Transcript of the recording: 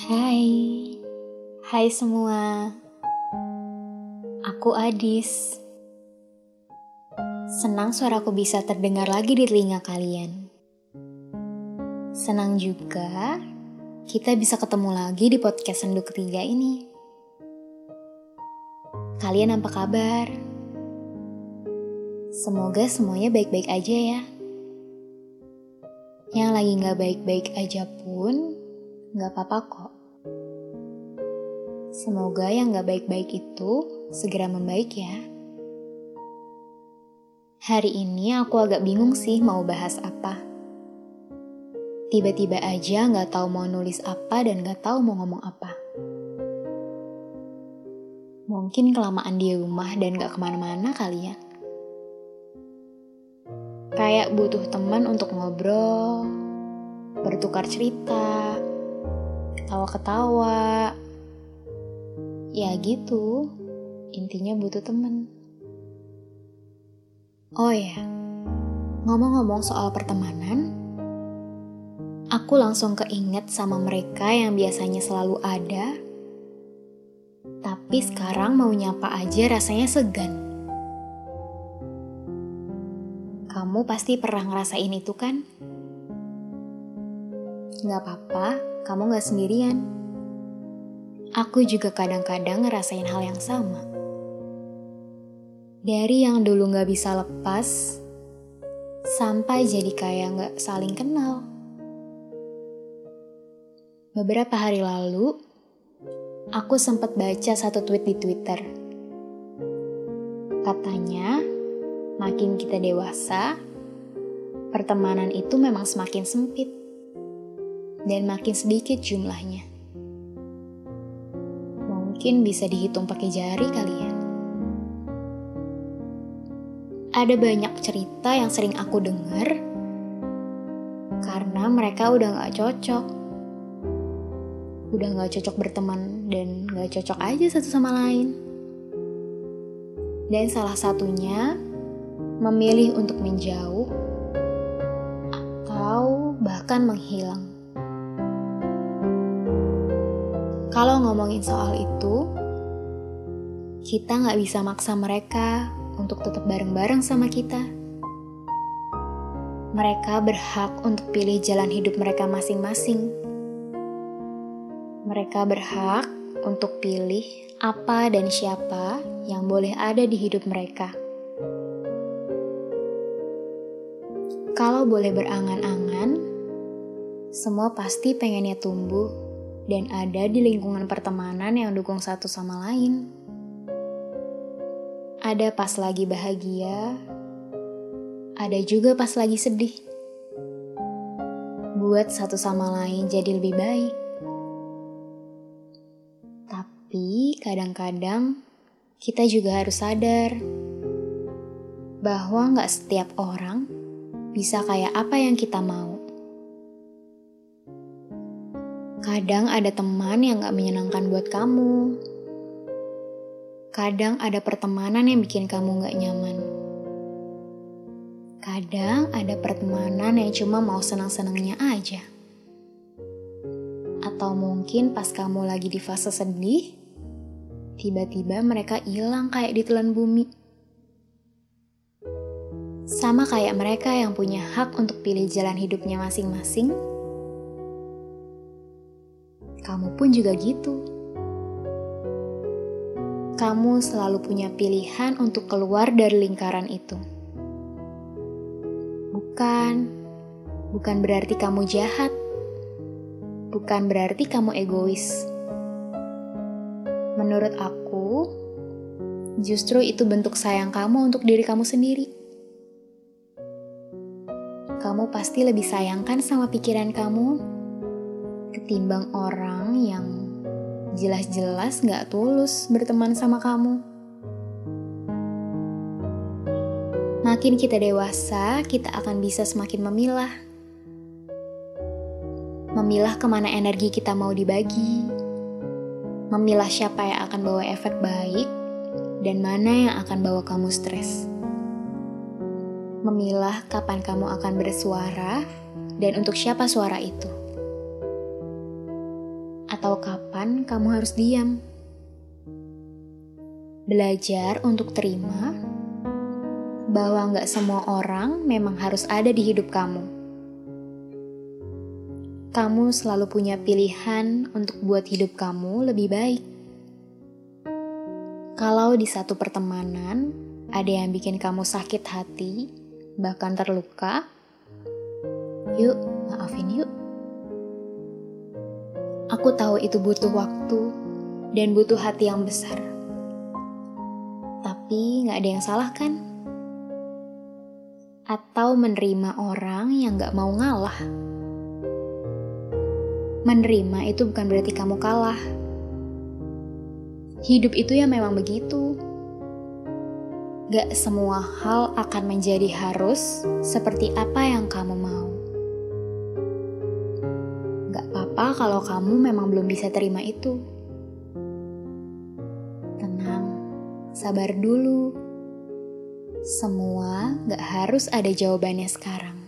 Hai, hai semua. Aku Adis. Senang suaraku bisa terdengar lagi di telinga kalian. Senang juga kita bisa ketemu lagi di podcast Sendu ketiga ini. Kalian apa kabar? Semoga semuanya baik-baik aja ya. Yang lagi gak baik-baik aja pun gak apa-apa kok. Semoga yang gak baik-baik itu segera membaik ya. Hari ini aku agak bingung sih mau bahas apa. Tiba-tiba aja gak tahu mau nulis apa dan gak tahu mau ngomong apa. Mungkin kelamaan di rumah dan gak ke mana-mana kali ya. Kayak butuh teman untuk ngobrol, bertukar cerita, ketawa-ketawa. Ya gitu, intinya butuh temen. Oh ya, ngomong-ngomong soal pertemanan, aku langsung keinget sama mereka yang biasanya selalu ada, tapi sekarang mau nyapa aja rasanya segan. Kamu pasti pernah ngerasain itu kan? Gak apa-apa, kamu gak sendirian. Aku juga kadang-kadang ngerasain hal yang sama. Dari yang dulu gak bisa lepas, sampai jadi kayak gak saling kenal. Beberapa hari lalu, aku sempat baca satu tweet di Twitter. Katanya, makin kita dewasa, pertemanan itu memang semakin sempit dan makin sedikit jumlahnya. Mungkin bisa dihitung pakai jari kali ya. Ada banyak cerita yang sering aku dengar karena mereka udah gak cocok. Udah gak cocok berteman dan gak cocok aja satu sama lain. Dan salah satunya memilih untuk menjauh, atau bahkan menghilang. Kalau ngomongin soal itu, kita nggak bisa maksa mereka untuk tetap bareng-bareng sama kita. Mereka berhak untuk pilih jalan hidup mereka masing-masing. Mereka berhak untuk pilih apa dan siapa yang boleh ada di hidup mereka. Kalau boleh berangan-angan, semua pasti pengennya tumbuh dan ada di lingkungan pertemanan yang dukung satu sama lain. Ada pas lagi bahagia, ada juga pas lagi sedih. Buat satu sama lain jadi lebih baik. Tapi kadang-kadang kita juga harus sadar bahwa nggak setiap orang bisa kayak apa yang kita mau. Kadang ada teman yang gak menyenangkan buat kamu. Kadang ada pertemanan yang bikin kamu gak nyaman. Kadang ada pertemanan yang cuma mau senang-senangnya aja. Atau mungkin pas kamu lagi di fase sedih, tiba-tiba mereka hilang kayak ditelan bumi. Sama kayak mereka yang punya hak untuk pilih jalan hidupnya masing-masing, kamu pun juga gitu. Kamu selalu punya pilihan untuk keluar dari lingkaran itu. Bukan, bukan berarti kamu jahat. Bukan berarti kamu egois. Menurut aku, justru itu bentuk sayang kamu untuk diri kamu sendiri kamu pasti lebih sayangkan sama pikiran kamu ketimbang orang yang jelas-jelas gak tulus berteman sama kamu. Makin kita dewasa, kita akan bisa semakin memilah. Memilah ke mana energi kita mau dibagi. Memilah siapa yang akan bawa efek baik dan mana yang akan bawa kamu stres memilah kapan kamu akan bersuara dan untuk siapa suara itu. Atau kapan kamu harus diam. Belajar untuk terima bahwa nggak semua orang memang harus ada di hidup kamu. Kamu selalu punya pilihan untuk buat hidup kamu lebih baik. Kalau di satu pertemanan ada yang bikin kamu sakit hati, bahkan terluka, yuk maafin yuk. Aku tahu itu butuh waktu dan butuh hati yang besar. Tapi nggak ada yang salah kan? atau menerima orang yang gak mau ngalah. Menerima itu bukan berarti kamu kalah. Hidup itu ya memang begitu. Gak semua hal akan menjadi harus seperti apa yang kamu mau. Apa-apa kalau kamu memang belum bisa terima itu. Tenang, sabar dulu semua gak harus ada jawabannya sekarang.